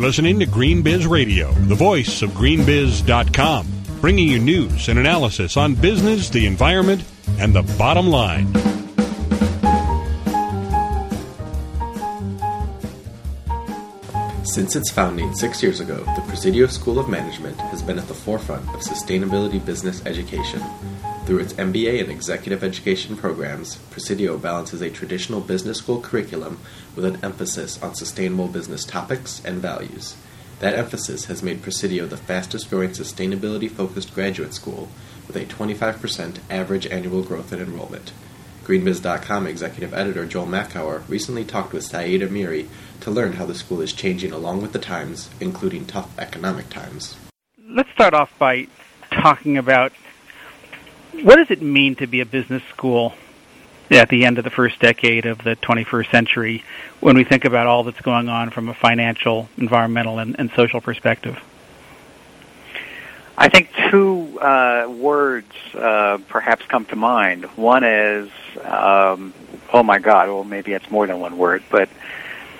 You're listening to GreenBiz Radio, the voice of greenbiz.com, bringing you news and analysis on business, the environment, and the bottom line. Since its founding six years ago, the Presidio School of Management has been at the forefront of sustainability business education. Through its MBA and executive education programs, Presidio balances a traditional business school curriculum with an emphasis on sustainable business topics and values. That emphasis has made Presidio the fastest growing sustainability focused graduate school with a 25% average annual growth in enrollment. GreenBiz.com executive editor Joel Makower recently talked with Seyed Amiry to learn how the school is changing along with the times, including tough economic times. Let's start off by talking about what does it mean to be a business school at the end of the first decade of the 21st century when we think about all that's going on from a financial, environmental, and, and social perspective? I think two uh, words uh, perhaps come to mind. One is, um, oh my God, well, maybe it's more than one word, but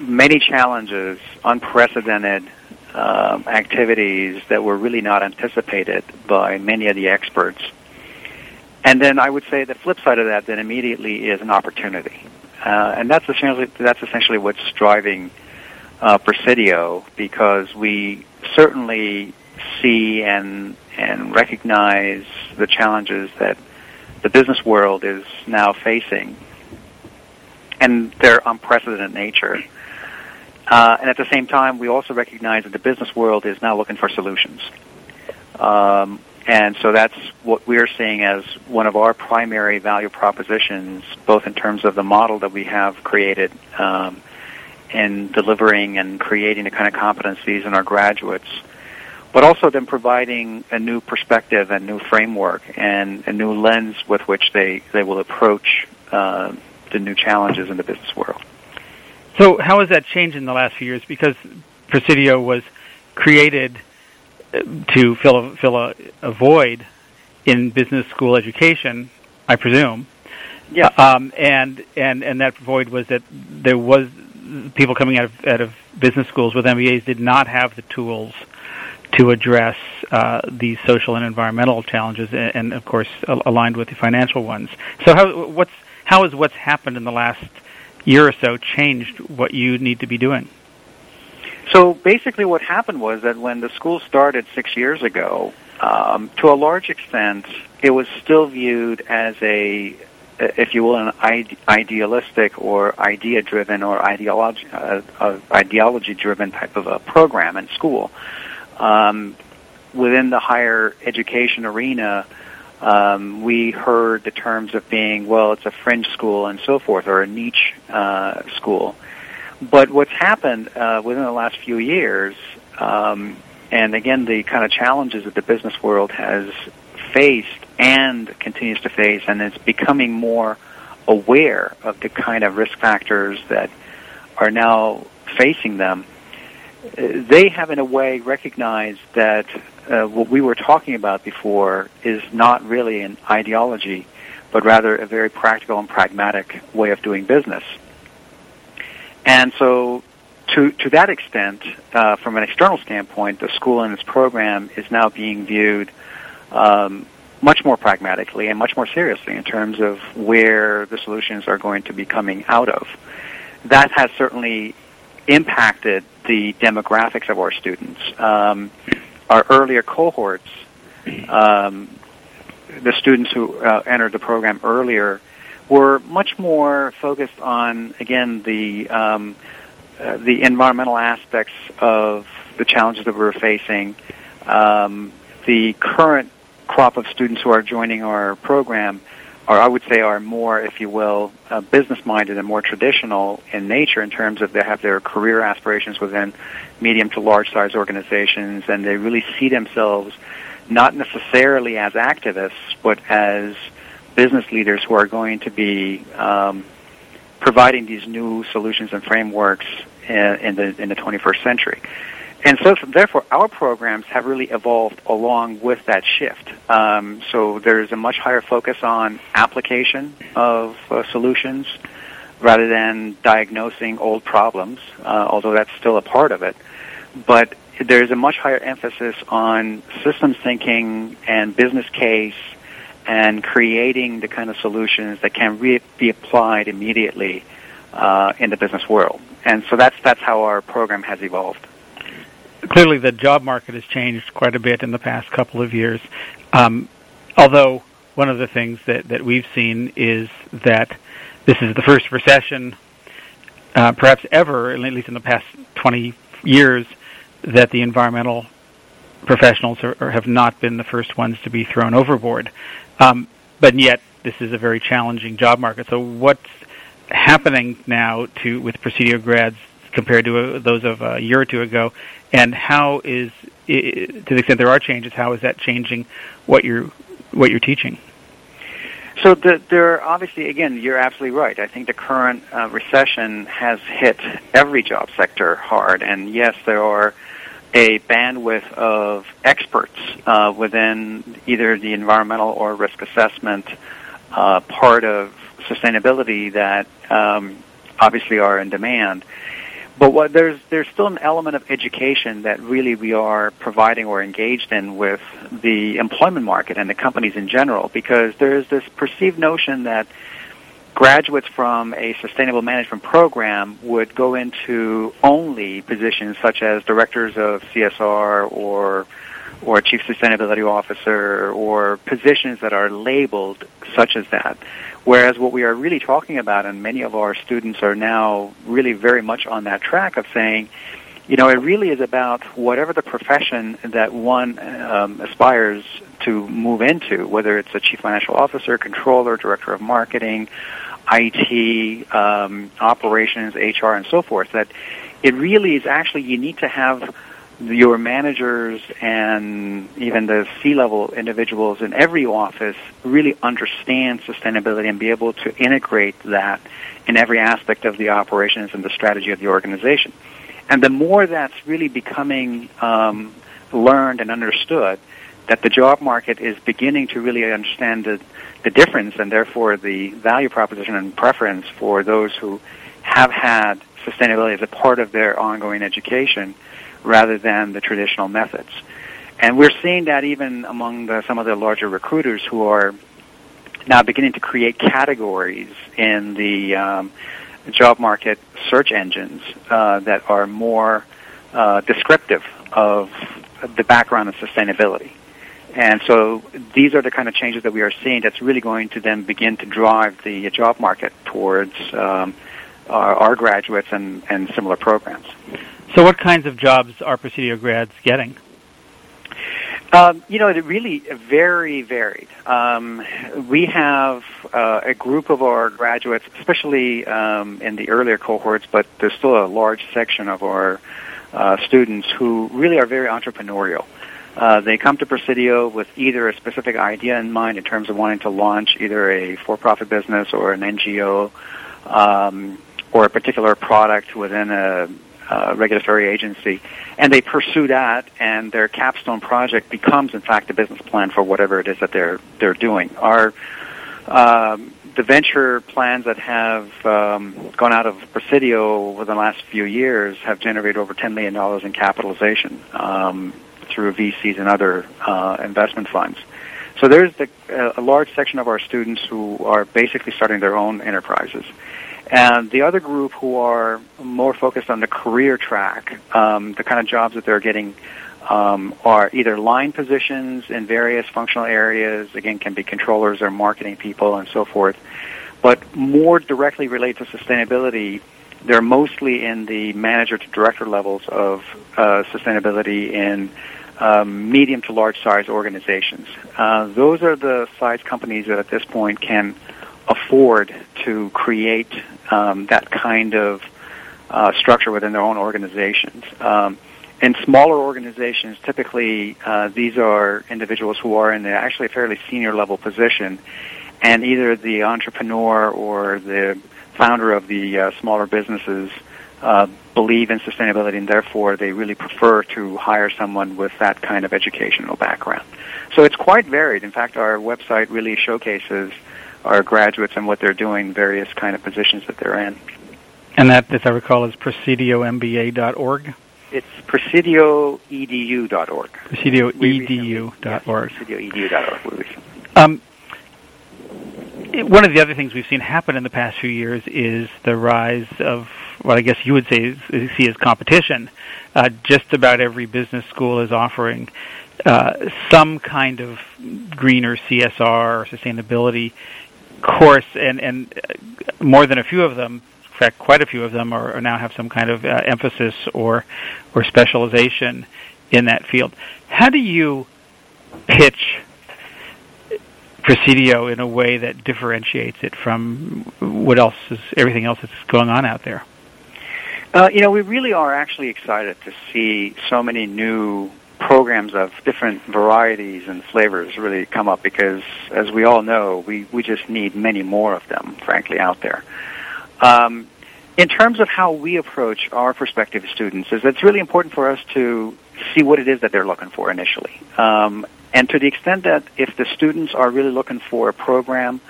many challenges, unprecedented uh, activities that were really not anticipated by many of the experts. And then I would say the flip side of that then immediately is an opportunity. Uh, and that's essentially, that's essentially what's driving uh, Presidio because we certainly see and and recognize the challenges that the business world is now facing and their unprecedented nature. Uh, and at the same time, we also recognize that the business world is now looking for solutions. Um, and so that's what we're seeing as one of our primary value propositions, both in terms of the model that we have created um, in delivering and creating the kind of competencies in our graduates but also then providing a new perspective and new framework and a new lens with which they, they will approach uh, the new challenges in the business world. So, how has that changed in the last few years? Because Presidio was created to fill a, fill a, a void in business school education, I presume. Yeah. Um, and and and that void was that there was people coming out of out of business schools with MBAs did not have the tools to address uh, these social and environmental challenges, and, and, of course aligned with the financial ones. So, how what's how has what's happened in the last year or so changed what you need to be doing? So basically, what happened was that when the school started six years ago, um, to a large extent, it was still viewed as a if you will, an ide- idealistic or idea-driven or ideology, uh, uh, ideology-driven type of a program in school um, within the higher education arena, um, we heard the terms of being, well, it's a fringe school and so forth, or a niche uh, school. But what's happened uh, within the last few years, um, and again, the kind of challenges that the business world has faced and continues to face, and is becoming more aware of the kind of risk factors that are now facing them they have in a way recognized that uh, what we were talking about before is not really an ideology, but rather a very practical and pragmatic way of doing business. And so, to to that extent, uh, from an external standpoint, the school and its program is now being viewed um, much more pragmatically and much more seriously in terms of where the solutions are going to be coming out of. That has certainly impacted the demographics of our students. Um, our earlier cohorts, um, the students who uh, entered the program earlier, were much more focused on, again, the um, uh, the environmental aspects of the challenges that we're facing. Um, the current crop of students who are joining our program or I would say are more, if you will, uh, business-minded and more traditional in nature in terms of they have their career aspirations within medium to large-size organizations, and they really see themselves not necessarily as activists, but as business leaders who are going to be um, providing these new solutions and frameworks in, in the in the 21st century. And so, therefore, our programs have really evolved along with that shift. Um, so there's a much higher focus on application of uh, solutions rather than diagnosing old problems, uh, although that's still a part of it. but there's a much higher emphasis on systems thinking and business case and creating the kind of solutions that can re- be applied immediately uh, in the business world. And so that's that's how our program has evolved. Clearly, the job market has changed quite a bit in the past couple of years. Um, although one of the things that, that we've seen is that this is the first recession, uh, perhaps ever, at least in the past 20 years, that the environmental professionals are, have not been the first ones to be thrown overboard. Um, but yet, this is a very challenging job market. So, what's happening now to with Presidio grads compared to uh, those of a year or two ago, and how is, to the extent there are changes, how is that changing what you're what you're teaching? So the, there, obviously, again, you're absolutely right. I think the current uh, recession has hit every job sector hard, and yes, there are a bandwidth of experts uh, within either the environmental or risk assessment uh, part of sustainability that um, obviously are in demand. But what there's there's still an element of education that really we are providing or engaged in with the employment market and the companies in general, because there's this perceived notion that graduates from a sustainable management program would go into only positions such as directors of CSR or or chief sustainability officer or positions that are labeled such as that. Whereas what we are really talking about, and many of our students are now really very much on that track of saying, you know, it really is about whatever the profession that one um, aspires to move into, whether it's a chief financial officer, controller, director of marketing, IT, um, operations, HR, and so forth, that it really is actually you need to have your managers and even the C-level individuals in every office really understand sustainability and be able to integrate that in every aspect of the operations and the strategy of the organization. And the more that's really becoming um, learned and understood, that the job market is beginning to really understand the, the difference and therefore the value proposition and preference for those who have had sustainability as a part of their ongoing education rather than the traditional methods. And we're seeing that even among the, some of the larger recruiters who are now beginning to create categories in the um, job market search engines uh, that are more uh, descriptive of the background of sustainability. And so these are the kind of changes that we are seeing that's really going to then begin to drive the job market towards um, our, our graduates and, and similar programs. So, what kinds of jobs are Presidio grads getting? Um, you know, it really very varied. Um, we have uh, a group of our graduates, especially um, in the earlier cohorts, but there's still a large section of our uh, students who really are very entrepreneurial. Uh, they come to Presidio with either a specific idea in mind in terms of wanting to launch either a for-profit business or an NGO um, or a particular product within a uh, regulatory agency, and they pursue that, and their capstone project becomes, in fact, a business plan for whatever it is that they're they're doing. Our um, the venture plans that have um, gone out of Presidio over the last few years have generated over $10 million in capitalization um, through VCs and other uh, investment funds. So there's the, uh, a large section of our students who are basically starting their own enterprises. And the other group who are more focused on the career track, um, the kind of jobs that they're getting um, are either line positions in various functional areas, again, can be controllers or marketing people and so forth. But more directly related to sustainability, they're mostly in the manager to director levels of uh, sustainability in um, medium to large size organizations. Uh, those are the size companies that at this point can afford to create um, that kind of uh, structure within their own organizations. Um, in smaller organizations, typically uh, these are individuals who are in actually a fairly senior level position, and either the entrepreneur or the founder of the uh, smaller businesses uh, believe in sustainability, and therefore they really prefer to hire someone with that kind of educational background. So it's quite varied. In fact, our website really showcases our graduates and what they're doing, various kind of positions that they're in. And that, as I recall, is presidiomba.org? it's presidioedu.org. Presidioedu.org. Presidioedu.org. Um, one of the other things we've seen happen in the past few years is the rise of what I guess you would say is, see as competition. Uh, just about every business school is offering uh, some kind of green or CSR or sustainability course, and and uh, more than a few of them, in fact, quite a few of them are, are now have some kind of uh, emphasis or or specialization in that field. How do you pitch Presidio in a way that differentiates it from what else is everything else that's going on out there? Uh, you know, we really are actually excited to see so many new programs of different varieties and flavors really come up because, as we all know, we, we just need many more of them, frankly, out there. Um, in terms of how we approach our prospective students, is it's really important for us to see what it is that they're looking for initially. Um, and to the extent that if the students are really looking for a program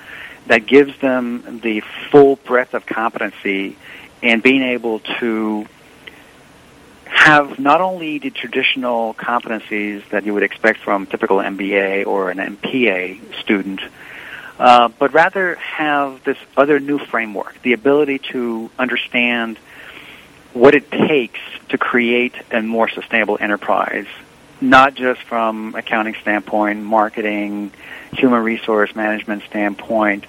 that gives them the full breadth of competency and being able to have not only the traditional competencies that you would expect from typical MBA or an MPA student, uh, but rather have this other new framework, the ability to understand what it takes to create a more sustainable enterprise, not just from accounting standpoint, marketing, human resource management standpoint,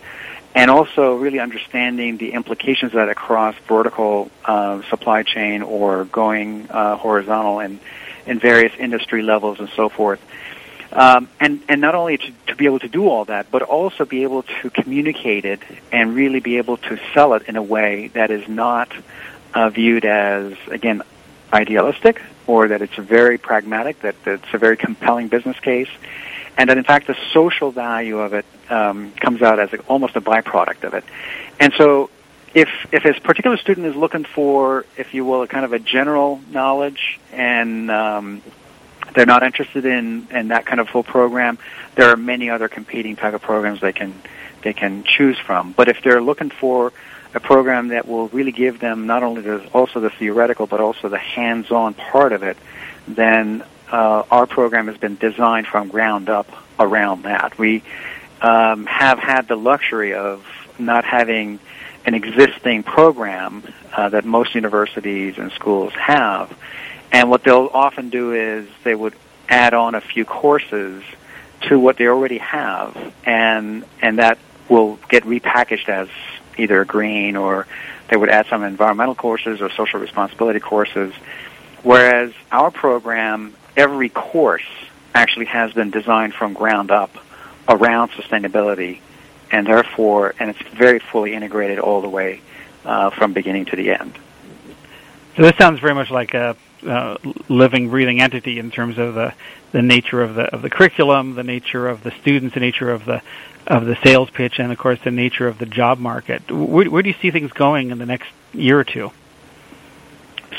and also really understanding the implications of that across vertical uh, supply chain or going uh, horizontal and in various industry levels and so forth. Um, and and not only to, to be able to do all that, but also be able to communicate it and really be able to sell it in a way that is not uh, viewed as again idealistic or that it's very pragmatic, that, that it's a very compelling business case, and that in fact the social value of it um, comes out as a, almost a byproduct of it. And so, if if a particular student is looking for, if you will, a kind of a general knowledge, and um, they're not interested in in that kind of full program, there are many other competing type of programs they can they can choose from. But if they're looking for a program that will really give them not only the also the theoretical but also the hands-on part of it, then uh, our program has been designed from ground up around that. We um, have had the luxury of not having an existing program uh, that most universities and schools have. And what they'll often do is they would add on a few courses to what they already have, and and that will get repackaged as either green or they would add some environmental courses or social responsibility courses. Whereas our program, every course actually has been designed from ground up around sustainability, and therefore, and it's very fully integrated all the way uh, from beginning to the end. So this sounds very much like a uh, living, breathing entity in terms of the the nature of the of the curriculum, the nature of the students, the nature of the of the sales pitch, and of course the nature of the job market. Where, where do you see things going in the next year or two?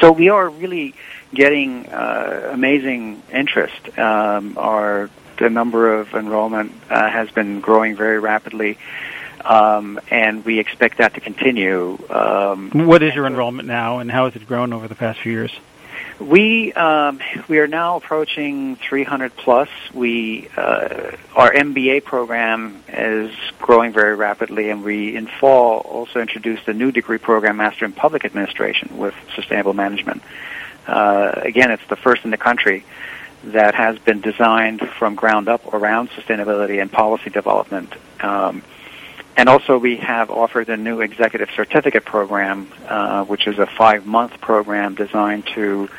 So we are really getting uh, amazing interest. Um, our the number of enrollment uh, has been growing very rapidly. Um, and we expect that to continue. Um, what is your enrollment now, and how has it grown over the past few years? We um, we are now approaching 300 plus. We uh, our MBA program is growing very rapidly, and we in fall also introduced a new degree program, Master in Public Administration with Sustainable Management. Uh, again, it's the first in the country that has been designed from ground up around sustainability and policy development. Um, and also, we have offered a new executive certificate program, uh, which is a five-month program designed to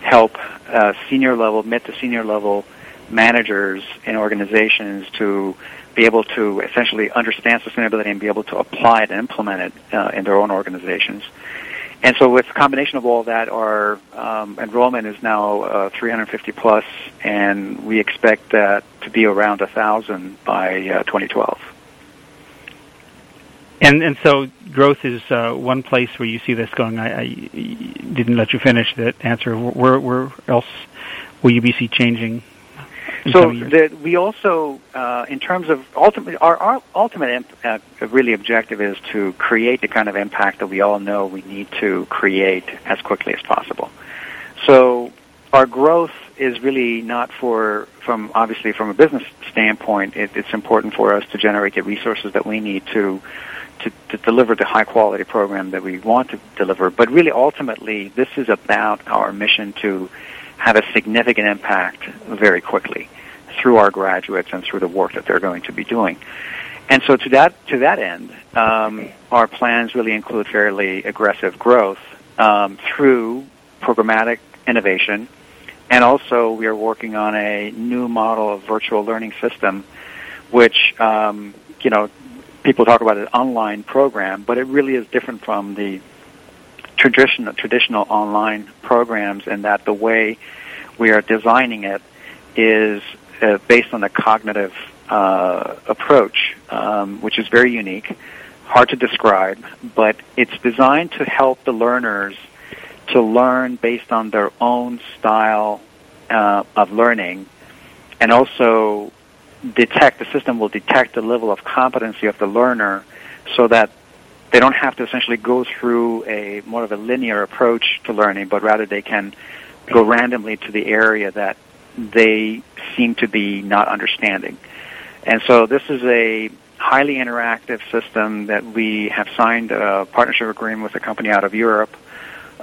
help uh, senior level, mid to senior level managers in organizations to be able to essentially understand sustainability and be able to apply it and implement it uh, in their own organizations. And so, with the combination of all that, our um, enrollment is now uh, 350 plus, and we expect that to be around 1,000 by uh, 2012. And and so growth is uh, one place where you see this going. I, I didn't let you finish that answer. Where where else will you be see changing? So the, we also, uh, in terms of ultimately, our, our ultimate imp- uh, really objective is to create the kind of impact that we all know we need to create as quickly as possible. so our growth is really not for from obviously from a business standpoint. It, it's important for us to generate the resources that we need to, to to deliver the high quality program that we want to deliver. But really, ultimately, this is about our mission to have a significant impact very quickly through our graduates and through the work that they're going to be doing. And so to that to that end, um, our plans really include fairly aggressive growth um, through programmatic innovation, and also we are working on a new model of virtual learning system, which um, you know people talk about an online program, but it really is different from the traditional traditional online programs in that the way we are designing it is uh, based on a cognitive uh, approach, um, which is very unique, hard to describe, but it's designed to help the learners to learn based on their own style uh, of learning, and also detect the system will detect the level of competency of the learner, so that they don't have to essentially go through a more of a linear approach to learning, but rather they can go randomly to the area that they seem to be not understanding. And so this is a highly interactive system that we have signed a partnership agreement with a company out of Europe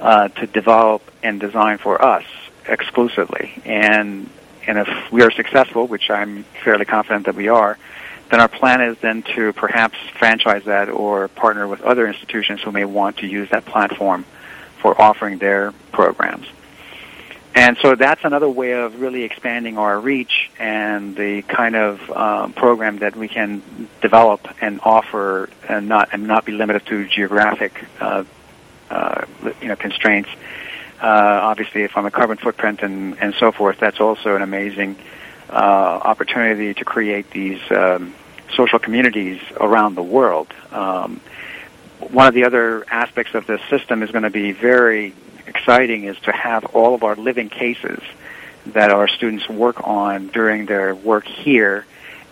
uh, to develop and design for us exclusively. And and if we are successful, which I'm fairly confident that we are, then our plan is then to perhaps franchise that or partner with other institutions who may want to use that platform for offering their programs. And so that's another way of really expanding our reach and the kind of um, program that we can develop and offer, and not and not be limited to geographic, uh, uh, you know, constraints. Uh, obviously, from a carbon footprint and and so forth, that's also an amazing uh, opportunity to create these um, social communities around the world. Um, one of the other aspects of this system is going to be very exciting is to have all of our living cases that our students work on during their work here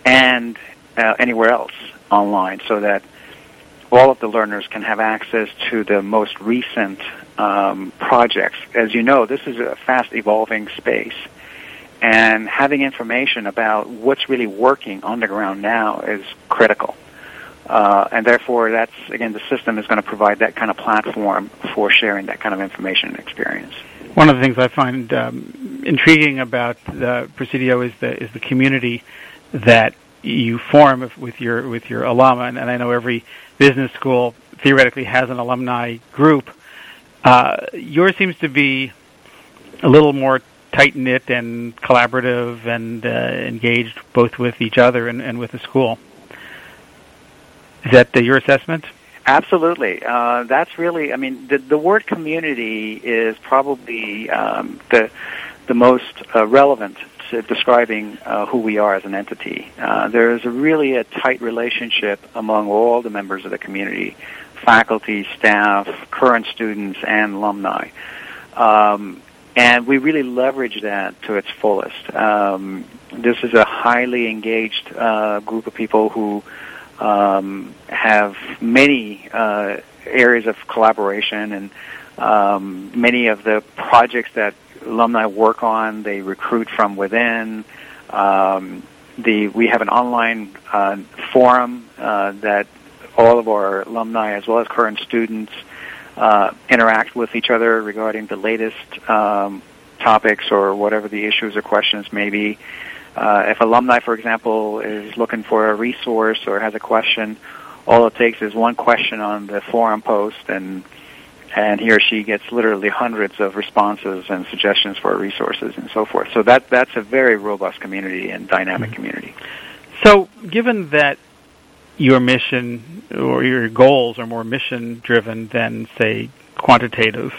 and uh, anywhere else online so that all of the learners can have access to the most recent um, projects. As you know, this is a fast evolving space. And having information about what's really working on the ground now is critical. Uh, and therefore, that's again the system is going to provide that kind of platform for sharing that kind of information and experience. One of the things I find um, intriguing about the Presidio is the is the community that you form with your with your alumni, and, and I know every business school theoretically has an alumni group. Uh, yours seems to be a little more tight knit and collaborative and uh, engaged both with each other and, and with the school. Is that your assessment? Absolutely. Uh, that's really, I mean, the, the word community is probably um, the, the most uh, relevant to describing uh, who we are as an entity. Uh, there is a really a tight relationship among all the members of the community, faculty, staff, current students, and alumni. Um, and we really leverage that to its fullest. Um, this is a highly engaged uh, group of people who um, have many uh, areas of collaboration and um, many of the projects that alumni work on, they recruit from within. Um, the we have an online uh, forum uh, that all of our alumni, as well as current students, uh, interact with each other regarding the latest um, topics or whatever the issues or questions may be. Uh, if alumni, for example, is looking for a resource or has a question, all it takes is one question on the forum post, and and he or she gets literally hundreds of responses and suggestions for resources and so forth. So that that's a very robust community and dynamic mm-hmm. community. So, given that your mission or your goals are more mission driven than say quantitative,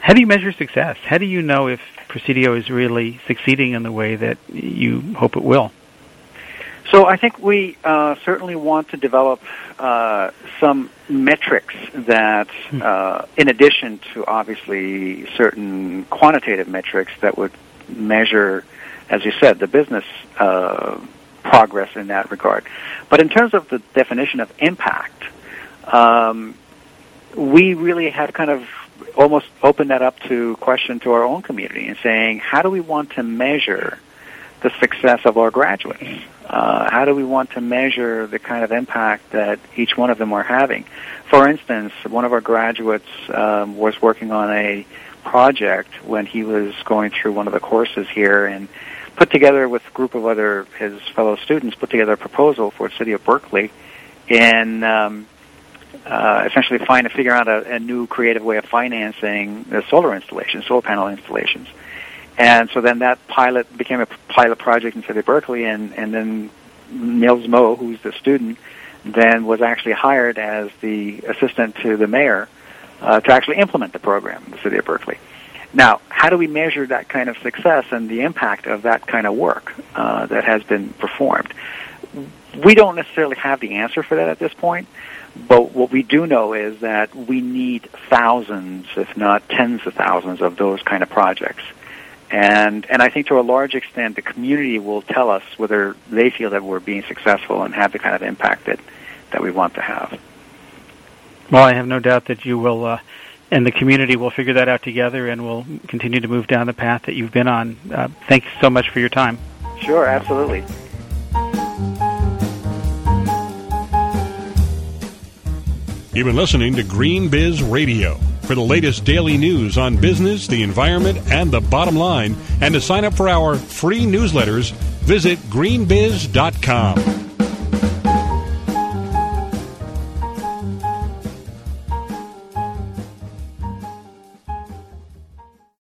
how do you measure success? How do you know if Presidio is really succeeding in the way that you hope it will? So I think we uh, certainly want to develop uh, some metrics that, hmm. uh, in addition to obviously certain quantitative metrics that would measure, as you said, the business uh, progress in that regard. But in terms of the definition of impact, um, we really have kind of almost opened that up to question to our own community and saying, how do we want to measure the success of our graduates? Uh, how do we want to measure the kind of impact that each one of them are having? For instance, one of our graduates um, was working on a project when he was going through one of the courses here and put together with a group of other his fellow students put together a proposal for the city of Berkeley and um, uh, essentially find and figure out a, a new creative way of financing the solar installations, solar panel installations. And so then that pilot became a pilot project in the city of Berkeley, and, and then Nils Moe, who's the student, then was actually hired as the assistant to the mayor uh, to actually implement the program in the city of Berkeley. Now, how do we measure that kind of success and the impact of that kind of work uh, that has been performed? We don't necessarily have the answer for that at this point, but what we do know is that we need thousands, if not tens of thousands, of those kind of projects. And, and I think to a large extent, the community will tell us whether they feel that we're being successful and have the kind of impact that, that we want to have. Well, I have no doubt that you will, uh, and the community will figure that out together, and we'll continue to move down the path that you've been on. Uh, thanks so much for your time. Sure, absolutely. You've been listening to Green Biz Radio. For the latest daily news on business, the environment, and the bottom line, and to sign up for our free newsletters, visit greenbiz.com.